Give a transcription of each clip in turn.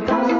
ప్రేమధార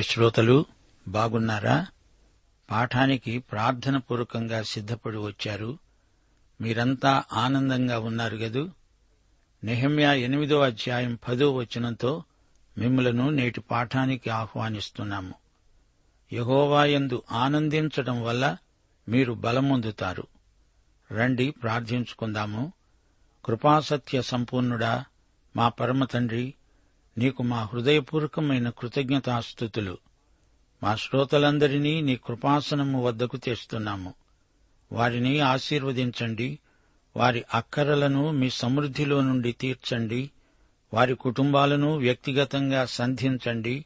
ప్రియ శ్రోతలు బాగున్నారా? పాఠానికి ప్రార్థన పూర్వకంగా సిద్ధపడి వచ్చారు. మీరంతా ఆనందంగా ఉన్నారు గదు. నెహమ్యా ఎనిమిదో అధ్యాయం పదో వచనంతో మిమ్మలను నేటి పాఠానికి ఆహ్వానిస్తున్నాము. యహోవాయందు ఆనందించడం వల్ల మీరు బలమొందుతారు. రండి ప్రార్థించుకుందాము. కృపాసత్య సంపూర్ణుడా మా పరమ తండ్రి నీకు మా హృదయపూర్వకమైన కృతజ్ఞతాస్థుతులు మా శ్రోతలందరినీ నీ కృపాసనము వద్దకు తెస్తున్నాము వారిని ఆశీర్వదించండి. వారి అక్కరలను మీ సమృద్ధిలో నుండి తీర్చండి. వారి కుటుంబాలను వ్యక్తిగతంగా సంధించండి.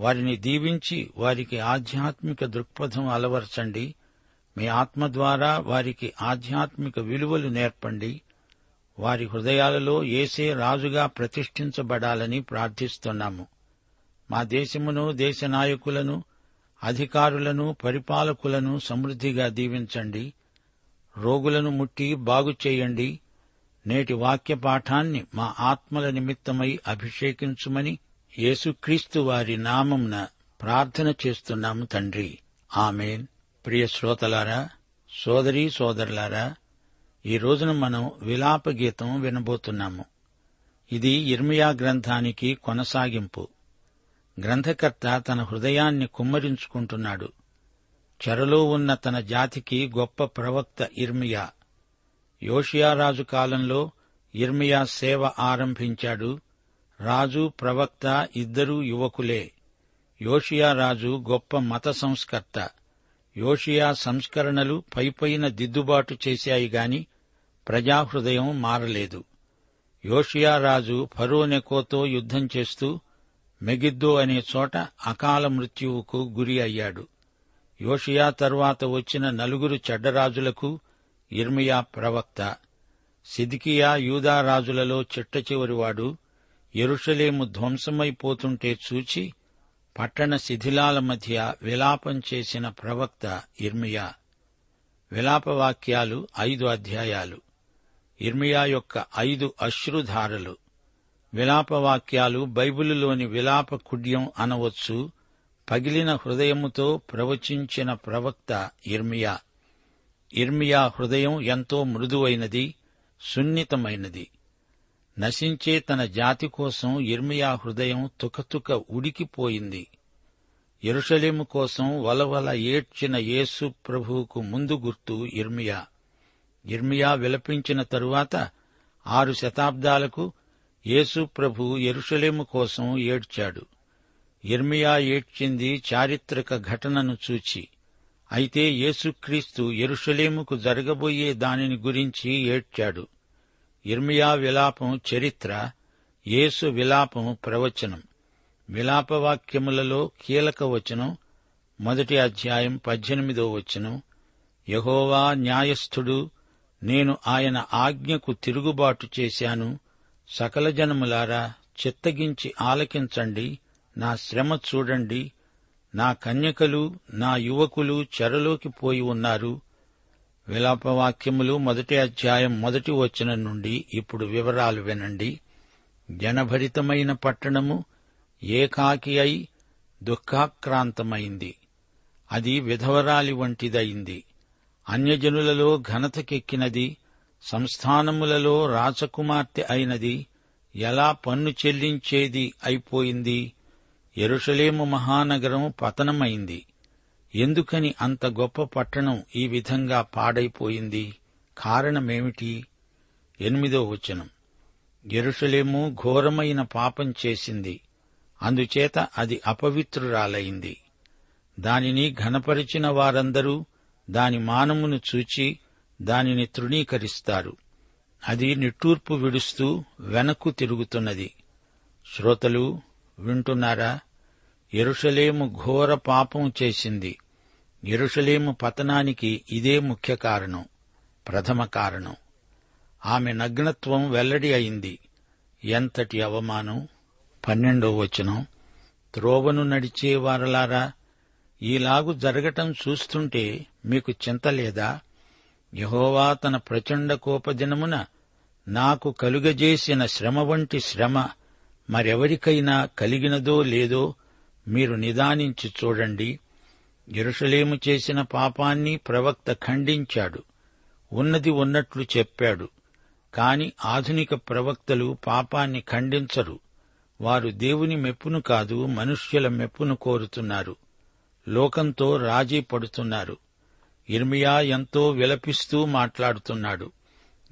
వారిని దీవించి వారికి ఆధ్యాత్మిక దృక్పథం అలవర్చండి. మీ ఆత్మ ద్వారా వారికి ఆధ్యాత్మిక విలువలు నేర్పండి. వారి హృదయాలలో ఏసే రాజుగా ప్రతిష్ఠించబడాలని ప్రార్థిస్తున్నాము. మా దేశమును దేశ నాయకులను అధికారులను పరిపాలకులను సమృద్ధిగా దీవించండి. రోగులను ముట్టి బాగు చేయండి. నేటి వాక్య పాఠాన్ని మా ఆత్మల నిమిత్తమై అభిషేకించుమని యేసుక్రీస్తు వారి నామంన ప్రార్థన చేస్తున్నాము తండ్రి. ఆమెన్. ప్రియ శ్రోతలారా సోదరీ సోదరులారా ఈ రోజున మనం విలాప గీతం వినబోతున్నాము. ఇది ఇర్మియా గ్రంథానికి కొనసాగింపు. గ్రంథకర్త తన హృదయాన్ని కుమ్మరించుకుంటున్నాడు. చెరలో ఉన్న తన జాతికి గొప్ప ప్రవక్త ఇర్మియా. యోషియారాజు కాలంలో ఇర్మియా సేవ ఆరంభించాడు. రాజు ప్రవక్త ఇద్దరూ యువకులే. యోషియారాజు గొప్ప మత సంస్కర్త. యోషియా సంస్కరణలు పైపైన దిద్దుబాటు చేశాయి గాని ప్రజాహృదయం మారలేదు. యోషియారాజు ఫరోనెకోతో యుద్ధం చేస్తూ మెగిద్దో అనే చోట అకాల మృత్యువుకు గురి అయ్యాడు. యోషియా తరువాత వచ్చిన నలుగురు చెడ్డరాజులకు ఇర్మియా ప్రవక్త సిదికియా యూదారాజులలో చిట్ట చివరివాడు ఎరుషలేము ధ్వంసమైపోతుంటే చూచి పట్టణ శిథిలాల మధ్య విలాపం చేసిన ప్రవక్త ఇర్మియా. విలాపవాక్యాలు ఐదు అధ్యాయాలు. ఇర్మియా యొక్క ఐదు అశ్రుధారలు. విలాపవాక్యాలు బైబిలులోని విలాప కుడ్యం అనవచ్చు పగిలిన హృదయముతో ప్రవచించిన ప్రవక్త ఇర్మియా ఇర్మియా హృదయం ఎంతో మృదువైనది సున్నితమైనది. నశించే తన జాతి కోసం ఇర్మియా హృదయం తుకతుక ఉడికిపోయింది. ఎరుషలేము కోసం వలవల ఏడ్చిన యేసు ప్రభువుకు ముందు గుర్తు ఇర్మియా ఇర్మియా విలపించిన తరువాత ఆరు శతాబ్దాలకు యేసు ప్రభు ఎరుషలేము కోసం ఏడ్చాడు. ఇర్మియా ఏడ్చింది చారిత్రక ఘటనను చూచి అయితే యేసుక్రీస్తు ఎరుషలేముకు జరగబోయే దానిని గురించి ఏడ్చాడు. ఇర్మియా విలాపం చరిత్ర యేసు విలాపం ప్రవచనం. విలాపవాక్యములలో కీలక వచనం మొదటి అధ్యాయం పద్దెనిమిదో వచనం యహోవా న్యాయస్థుడు నేను ఆయన ఆజ్ఞకు తిరుగుబాటు చేశాను. సకల జనములారా చిత్తగించి ఆలకించండి. నా శ్రమ చూడండి. నా కన్యకలు నా యువకులు చెరలోకి పోయి ఉన్నారు. విలాపవాక్యములు మొదటి అధ్యాయం మొదటి వచనం నుండి ఇప్పుడు వివరాలు వినండి. జనభరితమైన పట్టణము ఏకాకి అయి దుఃఖాక్రాంతమైంది. అది విధవరాలి వంటిదైంది. అన్యజనులలో ఘనతకెక్కినది సంస్థానములలో రాచకుమార్తె అయినది ఎలా పన్ను చెల్లించేది అయిపోయింది. ఎరుషలేము మహానగరం పతనమైంది. ఎందుకని అంత గొప్ప పట్టణం ఈ విధంగా పాడైపోయింది? కారణమేమిటి? ఎనిమిదో వచనం. ఎరుషలేము ఘోరమైన పాపం చేసింది. అందుచేత అది అపవిత్రురాలైంది. దానిని ఘనపరిచిన వారందరూ దాని మానమును చూచి దానిని తృణీకరిస్తారు. అది నిట్టూర్పు విడుస్తూ వెనక్కు తిరుగుతున్నది. శ్రోతలు వింటున్నారా? ఎరుషలేము ఘోర పాపం చేసింది. ఎరుషలేము పతనానికి ఇదే ముఖ్య కారణం ప్రథమ కారణం. ఆమె నగ్నత్వం వెల్లడి అయింది. ఎంతటి అవమానం? పన్నెండో వచనం. త్రోవను నడిచే వారలారా ఈలాగు జరగటం చూస్తుంటే మీకు చింత లేదా? యహోవా తన ప్రచండ కోపదినమున నాకు కలుగజేసిన శ్రమ వంటి శ్రమ మరెవరికైనా కలిగినదో లేదో మీరు నిదానించి చూడండి. ఎరుషలేము చేసిన పాపాన్ని ప్రవక్త ఖండించాడు. ఉన్నది ఉన్నట్లు చెప్పాడు. కాని ఆధునిక ప్రవక్తలు పాపాన్ని ఖండించరు. వారు దేవుని మెప్పును కాదు మనుష్యుల మెప్పును కోరుతున్నారు. లోకంతో రాజీ పడుతున్నారు. ఇర్మియా ఎంతో విలపిస్తూ మాట్లాడుతున్నాడు.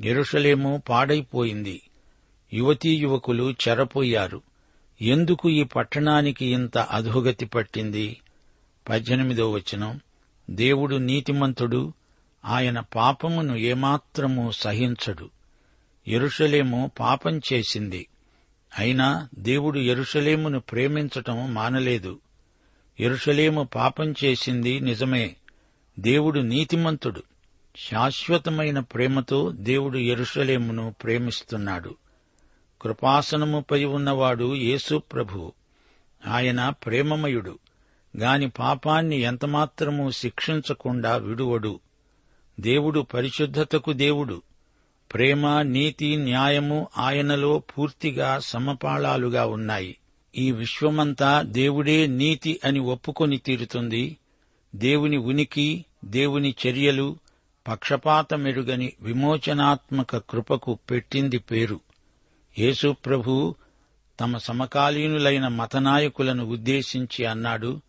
ఎరుషలేము పాడైపోయింది. యువతీ యువకులు చెరపోయారు. ఎందుకు ఈ పట్టణానికి ఇంత అధోగతి పట్టింది? పద్దెనిమిదో వచనం. దేవుడు నీతిమంతుడు. ఆయన పాపమును ఏమాత్రము సహించడు. ఎరుషలేము పాపం చేసింది. అయినా దేవుడు ఎరుషలేమును ప్రేమించటం మానలేదు. ఎరుషలేము పాపం చేసింది నిజమే. దేవుడు నీతిమంతుడు. శాశ్వతమైన ప్రేమతో దేవుడు ఎరుషలేమును ప్రేమిస్తున్నాడు. కృపాసనముపై ఉన్నవాడు యేసు ప్రభు. ఆయన ప్రేమమయుడు. గాని పాపాన్ని ఎంతమాత్రమూ శిక్షించకుండా విడువడు. దేవుడు పరిశుద్ధతకు దేవుడు. ప్రేమ నీతి న్యాయము ఆయనలో పూర్తిగా సమపాళాలుగా ఉన్నాయి. ఈ విశ్వమంతా దేవుడే నీతి అని ఒప్పుకొని తీరుతుంది. దేవుని ఉనికి దేవుని చర్యలు పక్షపాతమెరుగని విమోచనాత్మక కృపకు పెట్టింది పేరు. యేసు ప్రభు తమ సమకాలీనులైన మతనాయకులను ఉద్దేశించి అన్నాడు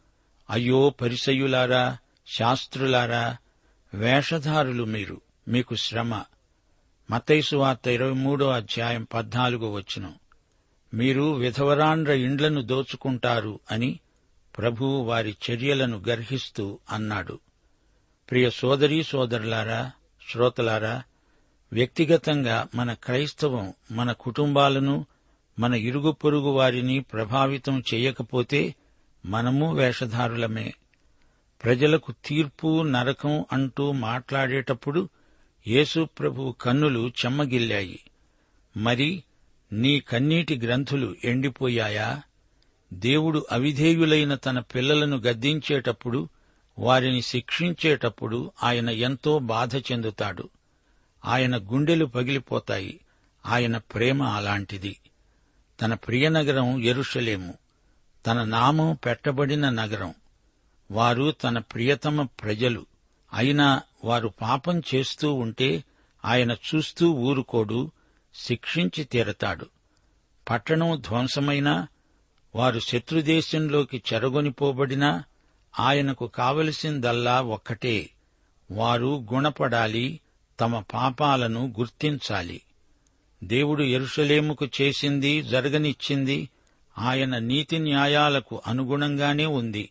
అయ్యో పరిసయులారా శాస్త్రులారా వేషధారులు మీరు మీకు శ్రమ. మతైసు వార్త ఇరవై మూడో అధ్యాయం పద్నాలుగో వచ్చును మీరు విధవరాండ్ర ఇండ్లను దోచుకుంటారు అని ప్రభువు వారి చర్యలను గర్హిస్తూ అన్నాడు. ప్రియ సోదరీ సోదరులారా శ్రోతలారా వ్యక్తిగతంగా మన క్రైస్తవం మన కుటుంబాలను మన ఇరుగు పొరుగు వారిని ప్రభావితం చేయకపోతే మనము వేషధారులమే. ప్రజలకు తీర్పు నరకం అంటూ మాట్లాడేటప్పుడు యేసు ప్రభు కన్నులు చెమ్మగిల్లాయి. మరి నీ కన్నీటి గ్రంథులు ఎండిపోయాయా? దేవుడు అవిధేయులైన తన పిల్లలను గద్దించేటప్పుడు వారిని శిక్షించేటప్పుడు ఆయన ఎంతో బాధ చెందుతాడు. ఆయన గుండెలు పగిలిపోతాయి. ఆయన ప్రేమ అలాంటిది. తన ప్రియనగరం ఎరుషలేము తన నామం పెట్టబడిన నగరం. వారు తన ప్రియతమ ప్రజలు. అయినా వారు పాపం చేస్తూ ఉంటే ఆయన చూస్తూ ఊరుకోడు. శిక్షించి తీరతాడు. పట్టణం ధ్వంసమైనా వారు శత్రుదేశంలోకి చెరగొనిపోబడినా ఆయనకు కావలసిందల్లా ఒక్కటే. వారు గుణపడాలి తమ పాపాలను గుర్తించాలి. దేవుడు ఎరుషలేముకు చేసింది జరగనిచ్చింది ఆయన నీతి న్యాయాలకు అనుగుణంగానే ఉంది.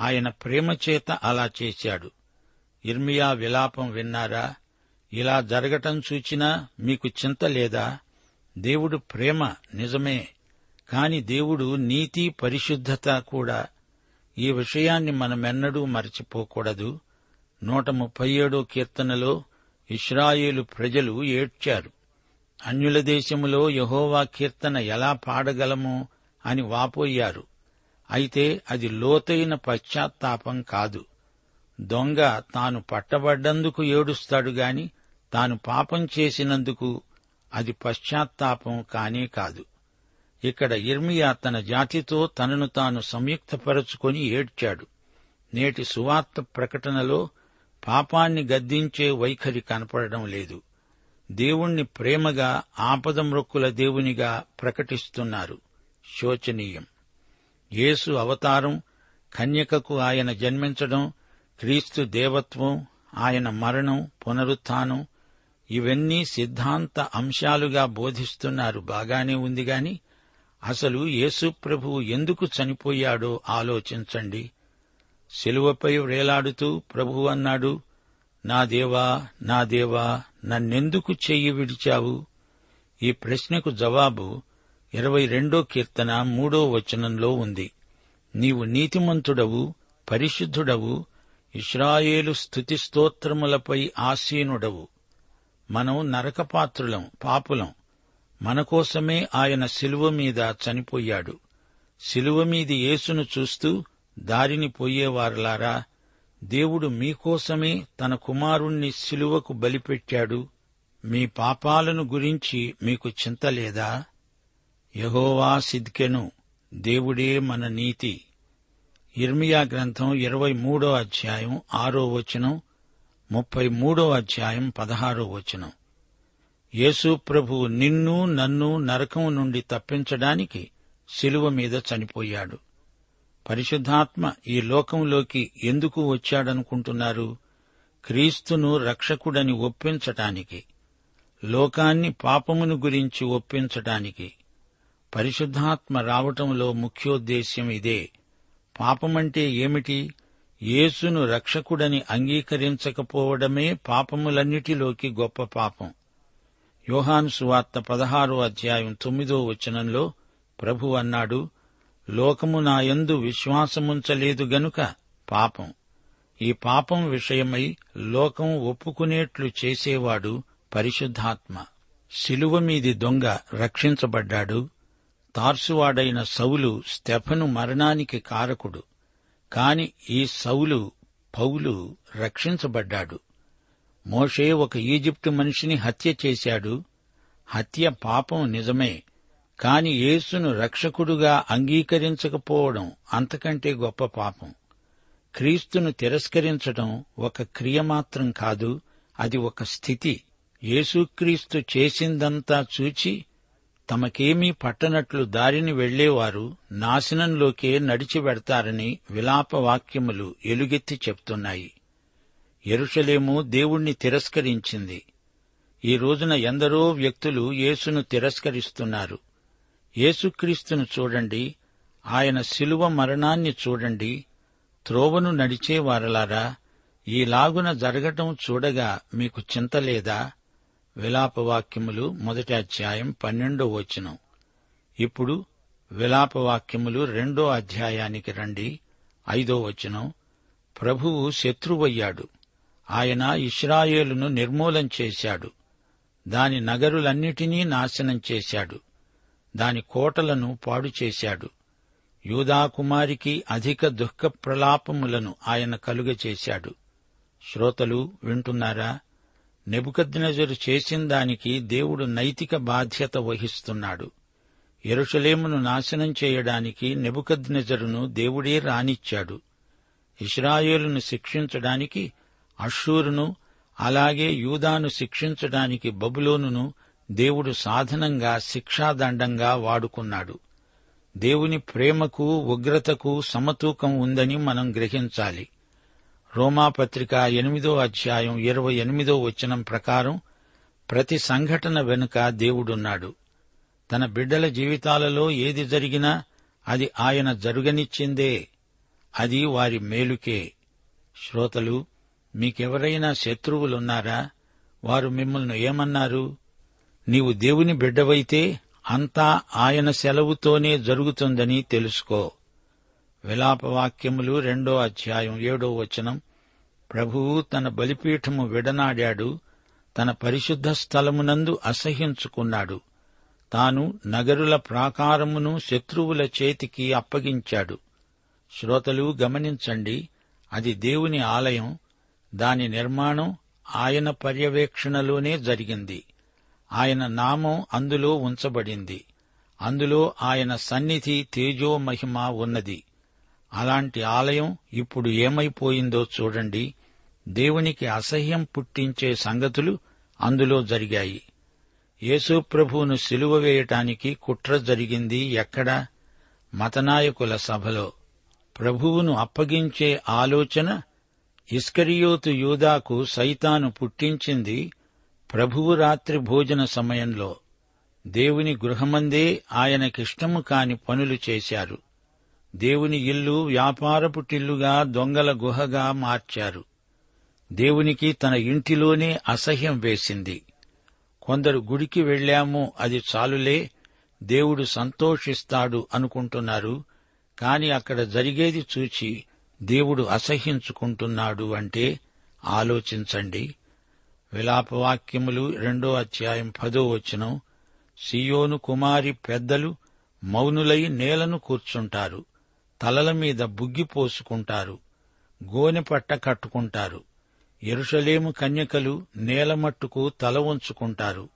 ఆయన ప్రేమచేత అలా చేశాడు. ఇర్మియా విలాపం విన్నారా? ఇలా జరగటం చూచినా మీకు చింత లేదా? దేవుడు ప్రేమ నిజమే కాని దేవుడు నీతి పరిశుద్ధత కూడా. ఈ విషయాన్ని మనమెన్నడూ మరచిపోకూడదు. నూట ముప్పై ఏడో కీర్తనలో ఇస్రాయేలు ప్రజలు ఏడ్చారు. అన్యుల దేశములో యహోవా కీర్తన ఎలా పాడగలము అని వాపోయారు. అయితే అది లోతైన పశ్చాత్తాపం కాదు. దొంగ తాను పట్టబడ్డందుకు ఏడుస్తాడు గాని తాను పాపం చేసినందుకు అది పశ్చాత్తాపం కానే కాదు. ఇక్కడ ఇర్మియా తన జాతితో తనను తాను సంయుక్తపరచుకొని ఏడ్చాడు. నేటి సువార్త ప్రకటనలో పాపాన్ని గద్దించే వైఖరి కనపడడం లేదు. దేవుణ్ణి ప్రేమగా ఆపదమృక్కుల దేవునిగా ప్రకటిస్తున్నారు. శోచనీయం. యేసు అవతారం కన్యకకు ఆయన జన్మించడం క్రీస్తు దేవత్వం ఆయన మరణం పునరుత్థానం ఇవన్నీ సిద్ధాంత అంశాలుగా బోధిస్తున్నారు. బాగానే ఉంది గాని అసలు యేసుప్రభువు ఎందుకు చనిపోయాడో ఆలోచించండి. శిలువపై వేలాడుతూ ప్రభువు అన్నాడు నా దేవా నా దేవా నన్నెందుకు చెయ్యి విడిచావు? ఈ ప్రశ్నకు జవాబు ఇరవై రెండో కీర్తన మూడో వచనంలో ఉంది. నీవు నీతిమంతుడవు పరిశుద్ధుడవు ఇస్రాయేలు స్తుతి స్తోత్రములపై ఆసీనుడవు. మనం నరకపాత్రులం పాపులం. మనకోసమే ఆయన శిలువ మీద చనిపోయాడు. శిలువ మీది యేసును చూస్తూ దారిని పోయేవారులారా దేవుడు మీకోసమే తన కుమారుణ్ణి శిలువకు బలిపెట్టాడు. మీ పాపాలను గురించి మీకు చింత లేదా? యహోవా సిద్కెను దేవుడే మన నీతి. ఇర్మియా గ్రంథం ఇరవై మూడో అధ్యాయం ఆరో వచనం ముప్పై మూడో అధ్యాయం పదహారో వచనం. యేసు ప్రభు నిన్ను నన్ను నరకం నుండి తప్పించడానికి శిలువ మీద చనిపోయాడు. పరిశుద్ధాత్మ ఈ లోకంలోకి ఎందుకు వచ్చాడనుకుంటున్నారు? క్రీస్తును రక్షకుడని ఒప్పించటానికి లోకాన్ని పాపమును గురించి ఒప్పించటానికి. పరిశుద్ధాత్మ రావటంలో ముఖ్యోద్దేశ్యం ఇదే. పాపమంటే ఏమిటి? యేసును రక్షకుడని అంగీకరించకపోవడమే పాపములన్నిటిలోకి గొప్ప పాపం. యోహాను సువార్త పదహారో అధ్యాయం తొమ్మిదో వచనంలో ప్రభు అన్నాడు లోకము నాయందు విశ్వాసముంచలేదు గనుక పాపం. ఈ పాపం విషయమై లోకం ఒప్పుకునేట్లు చేసేవాడు పరిశుద్ధాత్మ. శిలువ మీది దొంగ రక్షించబడ్డాడు. తార్సువాడైన సౌలు స్టెఫను మరణానికి కారకుడు. కాని ఈ సౌలు పౌలు రక్షించబడ్డాడు. మోషే ఒక ఈజిప్టు మనిషిని హత్య చేశాడు. హత్య పాపం నిజమే కాని యేసును రక్షకుడుగా అంగీకరించకపోవడం అంతకంటే గొప్ప పాపం. క్రీస్తును తిరస్కరించడం ఒక క్రియ మాత్రం కాదు అది ఒక స్థితి. యేసుక్రీస్తు చేసిందంతా చూచి తమకేమీ పట్టనట్లు దారిని వెళ్ళేవారు నాశనంలోకే నడిచి వెడతారని విలాప వాక్యములు ఎలుగెత్తి చెప్తున్నాయి. ఎరుషలేము దేవుణ్ణి తిరస్కరించింది. ఈ రోజున ఎందరో వ్యక్తులు యేసును తిరస్కరిస్తున్నారు. యేసుక్రీస్తును చూడండి ఆయన శిలువ మరణాన్ని చూడండి త్రోవను నడిచేవారలారా ఈలాగున జరగటం చూడగా మీకు చింతలేదా విలాపవాక్యములు మొదటి అధ్యాయం పన్నెండో వచనం. ఇప్పుడు విలాపవాక్యములు రెండో అధ్యాయానికి రండి. ఐదో వచనం. ప్రభువు శత్రువయ్యాడు. ఆయన ఇస్రాయేలును నిర్మూలం చేశాడు. దాని నగరులన్నిటినీ నాశనం చేశాడు. దాని కోటలను పాడు చేశాడు. యూదాకుమారికి అధిక దుఃఖ ప్రలాపములను ఆయన కలుగచేశాడు శ్రోతలు వింటున్నారా? నెబుకద్నెజరు చేసిన దానికి దేవుడు నైతిక బాధ్యత వహిస్తున్నాడు. ఎరుషలేమును నాశనం చేయడానికి నెబుకద్నెజరును దేవుడే రానిచ్చాడు. ఇస్రాయేలును శిక్షించడానికి అషూరును అలాగే యూదాను శిక్షించడానికి బబులోనును దేవుడు సాధనంగా శిక్షాదండంగా వాడుకున్నాడు. దేవుని ప్రేమకు ఉగ్రతకు సమతూకం ఉందని మనం గ్రహించాలి. రోమాపత్రిక ఎనిమిదో అధ్యాయం ఇరవై ఎనిమిదో వచనం ప్రకారం ప్రతి సంఘటన వెనుక దేవుడున్నాడు. తన బిడ్డల జీవితాలలో ఏది జరిగినా అది ఆయన జరుగనిచ్చిందే. అది వారి మేలుకే. శ్రోతలు మీకెవరైనా శత్రువులున్నారా? వారు మిమ్మల్ని ఏమన్నారు? నీవు దేవుని బిడ్డవైతే అంతా ఆయన సెలవుతోనే జరుగుతుందని తెలుసుకో. విలాపవాక్యములు రెండో అధ్యాయం ఏడో వచనం. ప్రభువు తన బలిపీఠము విడనాడాడు తన పరిశుద్ధ స్థలమునందు అసహ్యించుకున్నాడు. తాను నగరుల ప్రాకారమును శత్రువుల చేతికి అప్పగించాడు. శ్రోతలు గమనించండి అది దేవుని ఆలయం దాని నిర్మాణం ఆయన పర్యవేక్షణలోనే జరిగింది. ఆయన నామం అందులో ఉంచబడింది. అందులో ఆయన సన్నిధి తేజోమహిమ ఉన్నది. అలాంటి ఆలయం ఇప్పుడు ఏమైపోయిందో చూడండి. దేవునికి అసహ్యం పుట్టించే సంగతులు అందులో జరిగాయి. యేసుప్రభువును సిలువ వేయటానికి కుట్ర జరిగింది ఎక్కడ? మతనాయకుల సభలో. ప్రభువును అప్పగించే ఆలోచన ఇస్కరియోతు యూదాకు సైతాను పుట్టించింది ప్రభువు రాత్రి భోజన సమయంలో. దేవుని గృహమందే ఆయనకిష్టము కాని పనులు చేశారు. దేవుని ఇల్లు వ్యాపారపు టిల్లుగా దొంగల గుహగా మార్చారు. దేవునికి తన ఇంటిలోనే అసహ్యం వేసింది. కొందరు గుడికి వెళ్ళాము అది చాలులే దేవుడు సంతోషిస్తాడు అనుకుంటున్నారు కాని అక్కడ జరిగేది చూచి దేవుడు అసహ్యించుకుంటున్నాడు అంటే ఆలోచించండి. విలాపవాక్యములు రెండో అధ్యాయం పదో వచనం సియోను కుమారి పెద్దలు మౌనులై నేలను కూర్చుంటారు. తలల మీద బుగ్గి పోసుకుంటారు కట్టుకుంటారు ఎరుషలేము కన్యకలు నేలమట్టుకు తల ఉంచుకుంటారు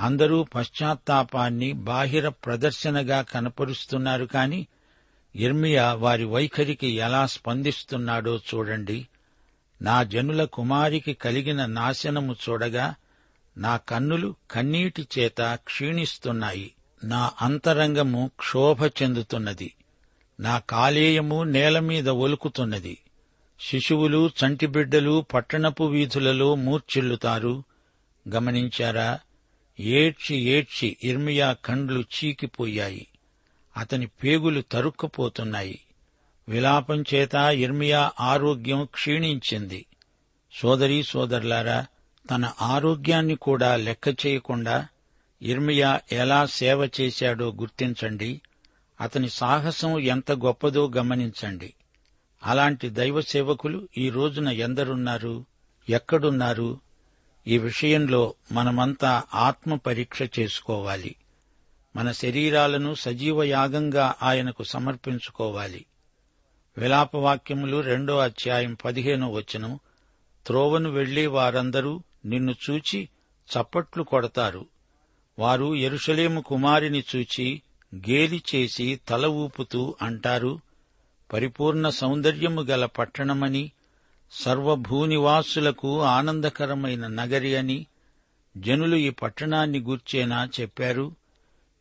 అందరూ పశ్చాత్తాపాన్ని బాహిర ప్రదర్శనగా కనపరుస్తున్నారు కాని ఇర్మియా వారి వైఖరికి ఎలా స్పందిస్తున్నాడో చూడండి. నా జనుల కుమారికి కలిగిన నాశనము చూడగా నా కన్నులు కన్నీటి చేత క్షీణిస్తున్నాయి నా అంతరంగము క్షోభ చెందుతున్నది. నా కాలేయము నేల మీద ఒలుకుతున్నది. శిశువులు చంటిబిడ్డలు పట్టణపు వీధులలో మూర్చిల్లుతారు గమనించారా? ఏడ్చి ఏడ్చి ఇర్మియా కండ్లు చీకిపోయాయి. అతని పేగులు తరుక్కుపోతున్నాయి. విలాపం చేత ఇర్మియా ఆరోగ్యం క్షీణించింది. సోదరీ సోదరులారా తన ఆరోగ్యాన్ని కూడా లెక్క చేయకుండా ఇర్మియా ఎలా సేవ చేశాడో గుర్తించండి. అతని సాహసం ఎంత గొప్పదో గమనించండి. అలాంటి దైవ సేవకులు ఈ రోజున ఎందరున్నారు? ఎక్కడున్నారు? ఈ విషయంలో మనమంతా ఆత్మ పరీక్ష చేసుకోవాలి. మన శరీరాలను సజీవ యాగంగా ఆయనకు సమర్పించుకోవాలి. విలాపవాక్యములు రెండో అధ్యాయం పదిహేనో వచనం త్రోవను వెళ్ళే వారందరూ నిన్ను చూచి చప్పట్లు కొడతారు. వారు ఎరుషలేము కుమారిని చూచి గేలి చేసి తల ఊపుతూ అంటారు పరిపూర్ణ సౌందర్యము గల పట్టణమని సర్వభూనివాసులకు ఆనందకరమైన నగరి అని జనులు ఈ పట్టణాన్ని గూర్చేనా చెప్పారు.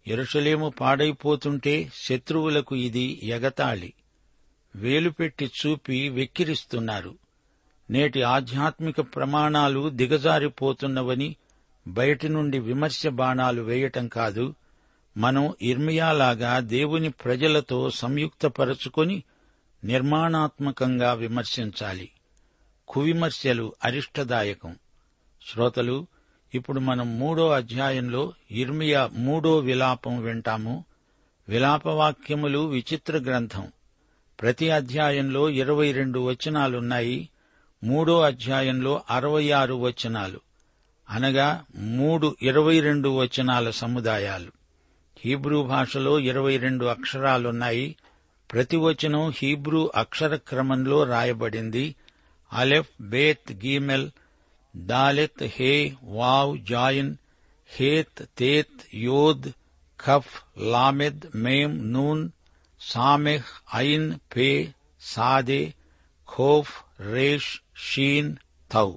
ఎరుషలేము పాడైపోతుంటే శత్రువులకు ఇది ఎగతాళి. వేలుపెట్టి చూపి వెక్కిరిస్తున్నారు. నేటి ఆధ్యాత్మిక ప్రమాణాలు దిగజారిపోతున్నవని బయటి నుండి విమర్శ బాణాలు వేయటం కాదు. మనం ఇర్మియాలాగా దేవుని ప్రజలతో సంయుక్తపరచుకొని నిర్మాణాత్మకంగా విమర్శించాలి. కువిమర్శలు అరిష్టదాయకం. శ్రోతలు ఇప్పుడు మనం మూడో అధ్యాయంలో ఇర్మియా మూడో విలాపం వింటాము. విలాపవాక్యములు విచిత్ర గ్రంథం. ప్రతి అధ్యాయంలో ఇరవై రెండు వచనాలున్నాయి. మూడో అధ్యాయంలో అరవై ఆరు వచనాలు. అనగా మూడు ఇరవై రెండు వచనాల సముదాయాలు. హీబ్రూ భాషలో ఇరవై రెండు అక్షరాలున్నాయి. ప్రతి వచనం హీబ్రూ అక్షర క్రమంలో రాయబడింది. Aleph beth gimel daleth he vav zayin heth teth yod kaph lamed mem nun samekh ayin pe tsade qoph resh shin tau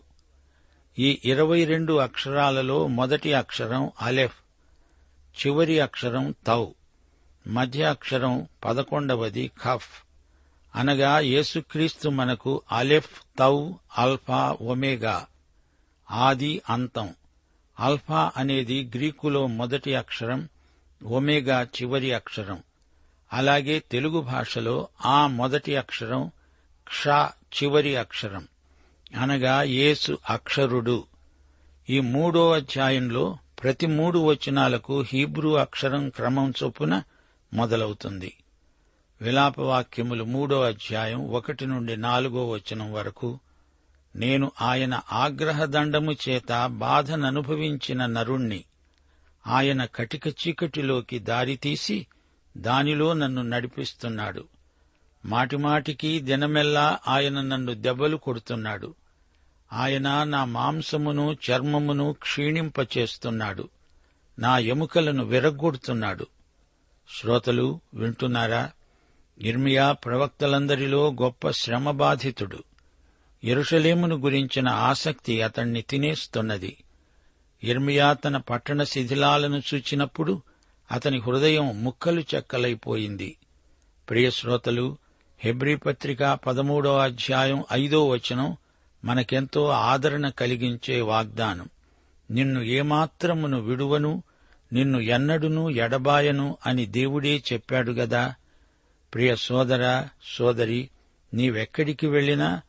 ఈ ఇరవై రెండు అక్షరాలలో మొదటి అక్షరం అలెఫ్. చివరి అక్షరం తౌ. మధ్య అక్షరం పదకొండవది ఖఫ్. అనగా యేసుక్రీస్తు మనకు అలెఫ్ తౌ అల్ఫా ఒమేగా. ఆది అంతం. అల్ఫా అనేది గ్రీకులో మొదటి అక్షరం ఒమేగా చివరి అక్షరం. అలాగే తెలుగు భాషలో ఆ మొదటి అక్షరం క్ష చివరి అక్షరం. అనగా యేసు అక్షరుడు. ఈ మూడో అధ్యాయంలో ప్రతి మూడు వచనాలకు హీబ్రూ అక్షరం క్రమం చొప్పున మొదలవుతుంది. విలాపవాక్యములు మూడో అధ్యాయం ఒకటి నుండి నాలుగో వచనం వరకు నేను ఆయన ఆగ్రహదండము చేత బాధననుభవించిన నరుణ్ణి ఆయన కటిక చీకటిలోకి దారితీసి దానిలో నన్ను నడిపిస్తున్నాడు. మాటిమాటికి దినమెల్లా ఆయన నన్ను దెబ్బలు కొడుతున్నాడు. ఆయన నా మాంసమును చర్మమును క్షీణింపచేస్తున్నాడు. నా ఎముకలను విరగ్గొడుతున్నాడు. శ్రోతలు వింటున్నారా? నిర్మియా ప్రవక్తలందరిలో గొప్ప శ్రమబాధితుడు. ఎరుషలేమును గురించిన ఆసక్తి అతణ్ణి తినేస్తున్నది. ఇర్మియా తన పట్టణ శిథిలాలను చూచినప్పుడు అతని హృదయం ముక్కలు చెక్కలైపోయింది. ప్రియ శ్రోతలు హెబ్రీ పత్రిక పదమూడో అధ్యాయం ఐదో వచనం మనకెంతో ఆదరణ కలిగించే వాగ్దానం. నిన్ను ఏమాత్రమును విడువను నిన్ను ఎన్నడును ఎడబాయను అని దేవుడే చెప్పాడు గదా. ప్రియ సోదర సోదరి నీవెక్కడికి వెళ్ళినా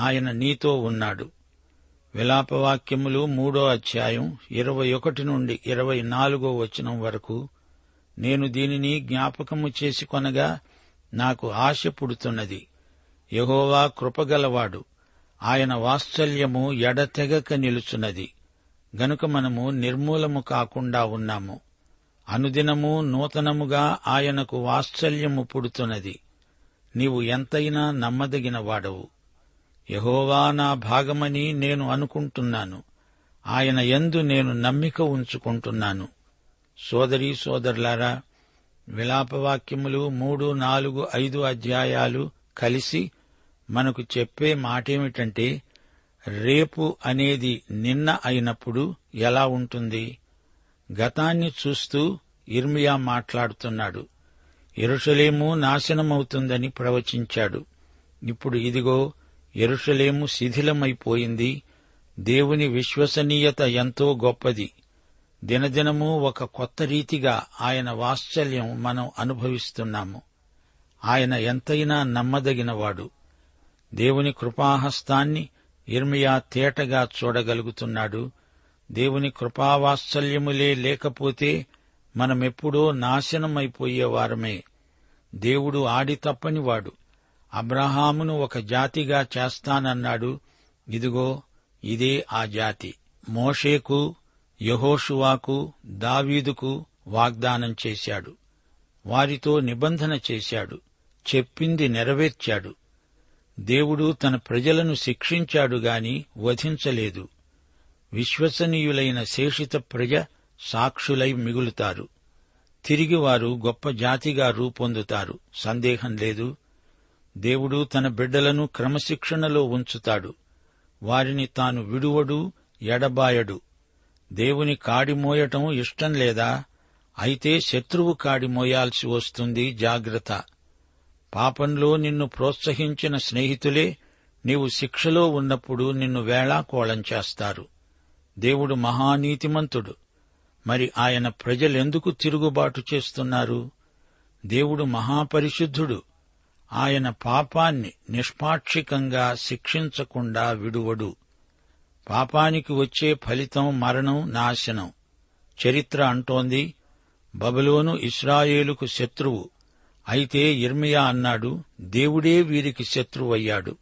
ఆయన నీతో ఉన్నాడు. విలాపవాక్యములు మూడో అధ్యాయం ఇరవై ఒకటి నుండి ఇరవై నాలుగో వచనం వరకు నేను దీనిని జ్ఞాపకము చేసి కొనగా నాకు ఆశ పుడుతున్నది. యహోవా కృపగలవాడు. ఆయన వాత్సల్యము ఎడతెగక నిలుచున్నది. గనుక మనము నిర్మూలము కాకుండా ఉన్నాము. అనుదినము నూతనముగా ఆయనకు వాత్సల్యము పుడుతున్నది. నీవు ఎంతైనా నమ్మదగిన వాడవు యహోవా నా భాగమని నేను అనుకుంటున్నాను. ఆయన ఎందు నేను నమ్మిక ఉంచుకుంటున్నాను. సోదరీ సోదరులారా విలాపవాక్యములు మూడు నాలుగు ఐదు అధ్యాయాలు కలిసి మనకు చెప్పే మాటేమిటంటే రేపు అనేది నిన్న అయినప్పుడు ఎలా ఉంటుంది? గతాన్ని చూస్తూ ఇర్మియా మాట్లాడుతున్నాడు. ఎరుషలేము నాశనమవుతుందని ప్రవచించాడు. ఇప్పుడు ఇదిగో ఎరుషలేము శిథిలమైపోయింది. దేవుని విశ్వసనీయత ఎంతో గొప్పది. దినదినము ఒక కొత్త రీతిగా ఆయన వాత్సల్యం మనం అనుభవిస్తున్నాము. ఆయన ఎంతైనా నమ్మదగినవాడు. దేవుని కృపాహస్తాన్ని ఇర్మియా తేటగా చూడగలుగుతున్నాడు. దేవుని కృపావాత్సల్యములే లేకపోతే మనమెప్పుడో నాశనమైపోయేవారమే. దేవుడు ఆడి తప్పనివాడు. అబ్రహామును ఒక జాతిగా చేస్తానన్నాడు. ఇదిగో ఇదే ఆ జాతి. మోషేకు యహోషువాకు దావీదుకు వాగ్దానం చేశాడు. వారితో నిబంధన చేశాడు. చెప్పింది నెరవేర్చాడు. దేవుడు తన ప్రజలను శిక్షించాడు గాని వధించలేదు. విశ్వసనీయులైన శేషిత ప్రజ సాక్షులై మిగులుతారు. తిరిగి వారు గొప్ప జాతిగా రూపొందుతారు. సందేహం లేదు. దేవుడు తన బిడ్డలను క్రమశిక్షణలో ఉంచుతాడు. వారిని తాను విడువడు ఎడబాయడు. దేవుని కాడి మోయటం ఇష్టం లేదా? అయితే శత్రువు కాడి మోయాల్సి వస్తుంది జాగ్రత్త. పాపంలో నిన్ను ప్రోత్సహించిన స్నేహితులే నీవు శిక్షలో ఉన్నప్పుడు నిన్ను వేళాకోళం చేస్తారు. దేవుడు మహానీతిమంతుడు. మరి ఆయన ప్రజలెందుకు తిరుగుబాటు చేస్తున్నారు? దేవుడు మహాపరిశుద్ధుడు. ఆయన పాపాన్ని నిష్పాక్షికంగా శిక్షించకుండా విడువడు. పాపానికి వచ్చే ఫలితం మరణం నాశనం. చరిత్ర అంటోంది బబులోను ఇస్రాయేలుకు శత్రువు. అయితే ఇర్మియా అన్నాడు దేవుడే వీరికి శత్రువయ్యాడు.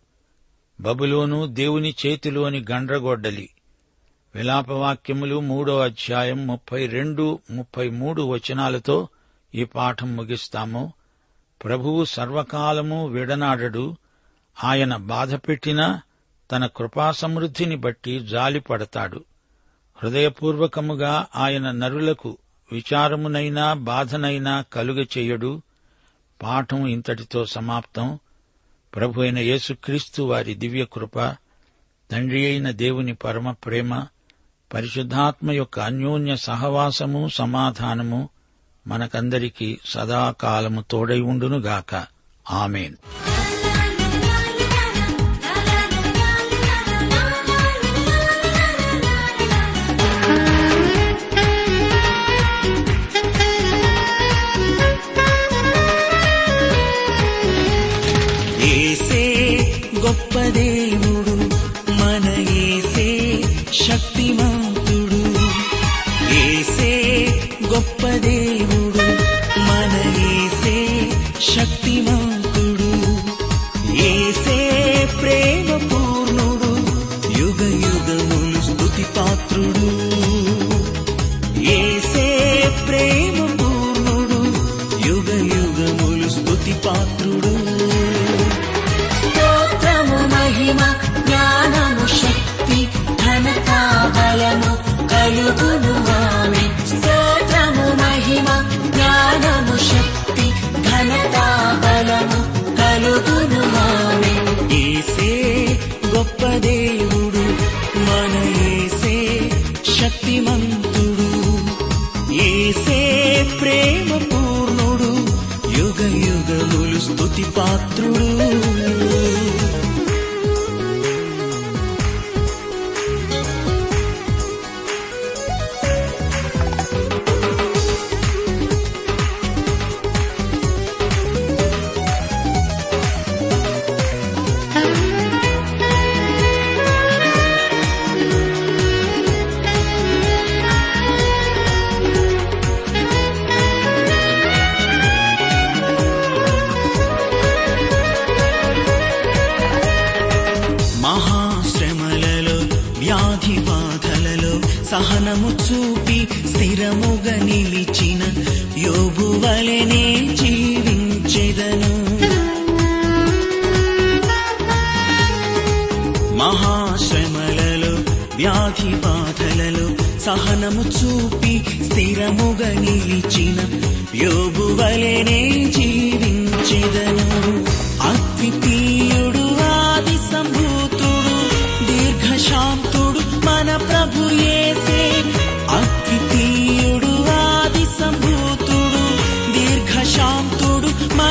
బబులోను దేవుని చేతిలోని గండ్రగొడ్డలి. విలాపవాక్యములు మూడో అధ్యాయం ముప్పై రెండు ముప్పై మూడు వచనాలతో ఈ పాఠం ముగిస్తాము. ప్రభువు సర్వకాలము విడనాడడు. ఆయన బాధపెట్టినా తన కృపాసమృద్ధిని బట్టి జాలిపడతాడు. హృదయపూర్వకముగా ఆయన నరులకు విచారమునైనా బాధనైనా కలుగచేయడు. పాఠం ఇంతటితో సమాప్తం. ప్రభు అయిన యేసుక్రీస్తు వారి దివ్య కృప తండ్రి అయిన దేవుని పరమ ప్రేమ పరిశుద్ధాత్మ యొక్క అన్యోన్య సహవాసము సమాధానము మనకందరికీ సదాకాలము తోడై ఉండునుగాక. ఆమెన్. గొప్ప దేవుడు మన శక్తిమా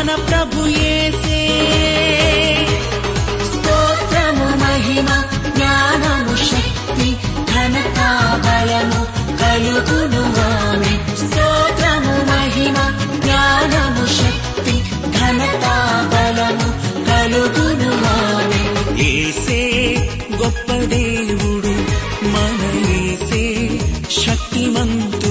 మన ప్రభు యేసే. స్తోత్రము మహిమ జ్ఞానము శక్తి ఘనత బలము కలుగును ఆమె స్తోత్రము మహిమ జ్ఞానము శక్తి ఘనత బలము కలుగును ఆమె ఏసే గొప్ప దేవుడు మన ఏసే శక్తిమంతు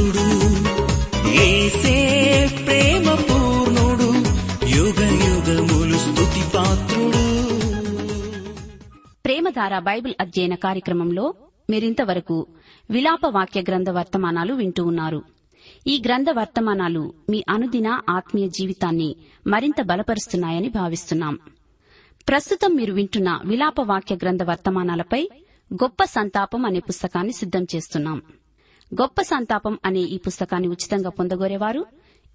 ప్రేమధార బైబిల్ అధ్యయన కార్యక్రమంలో మీరింతవరకు విలాప వాక్య గ్రంథ వర్తమానాలు వింటూ ఉన్నారు. ఈ గ్రంథ వర్తమానాలు మీ అనుదిన ఆత్మీయ జీవితాన్ని మరింత బలపరుస్తున్నాయని భావిస్తున్నాం. ప్రస్తుతం మీరు వింటున్న విలాప వాక్య గ్రంథ వర్తమానాలపై గొప్ప సంతాపం అనే పుస్తకాన్ని సిద్దం చేస్తున్నాం. గొప్ప సంతాపం అనే ఈ పుస్తకాన్ని ఉచితంగా పొందగోరేవారు?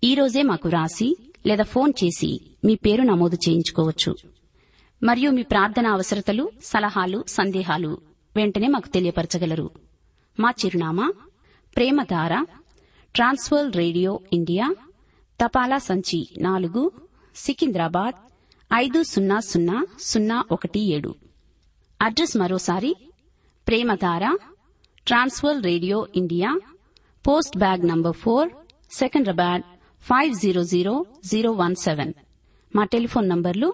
ఈ రోజే మాకు రాసి లేదా ఫోన్ చేసి మీ పేరు నమోదు చేయించుకోవచ్చు. మరియు మీ ప్రార్థన అవసరతలు సలహాలు సందేహాలు వెంటనే మాకు తెలియపరచగలరు. మా చిరునామా ప్రేమధార ట్రాన్స్వర్ రేడియో ఇండియా తపాలా సంచి నాలుగు సికింద్రాబాద్ ఐదు సున్నా సున్నా సున్నా ఒకటి ఏడు. అడ్రస్ మరోసారి Premadhara Trans World radio India post bag number four Secunderabad five zero zero zero one seven. మా టెలిఫోన్ నంబర్లు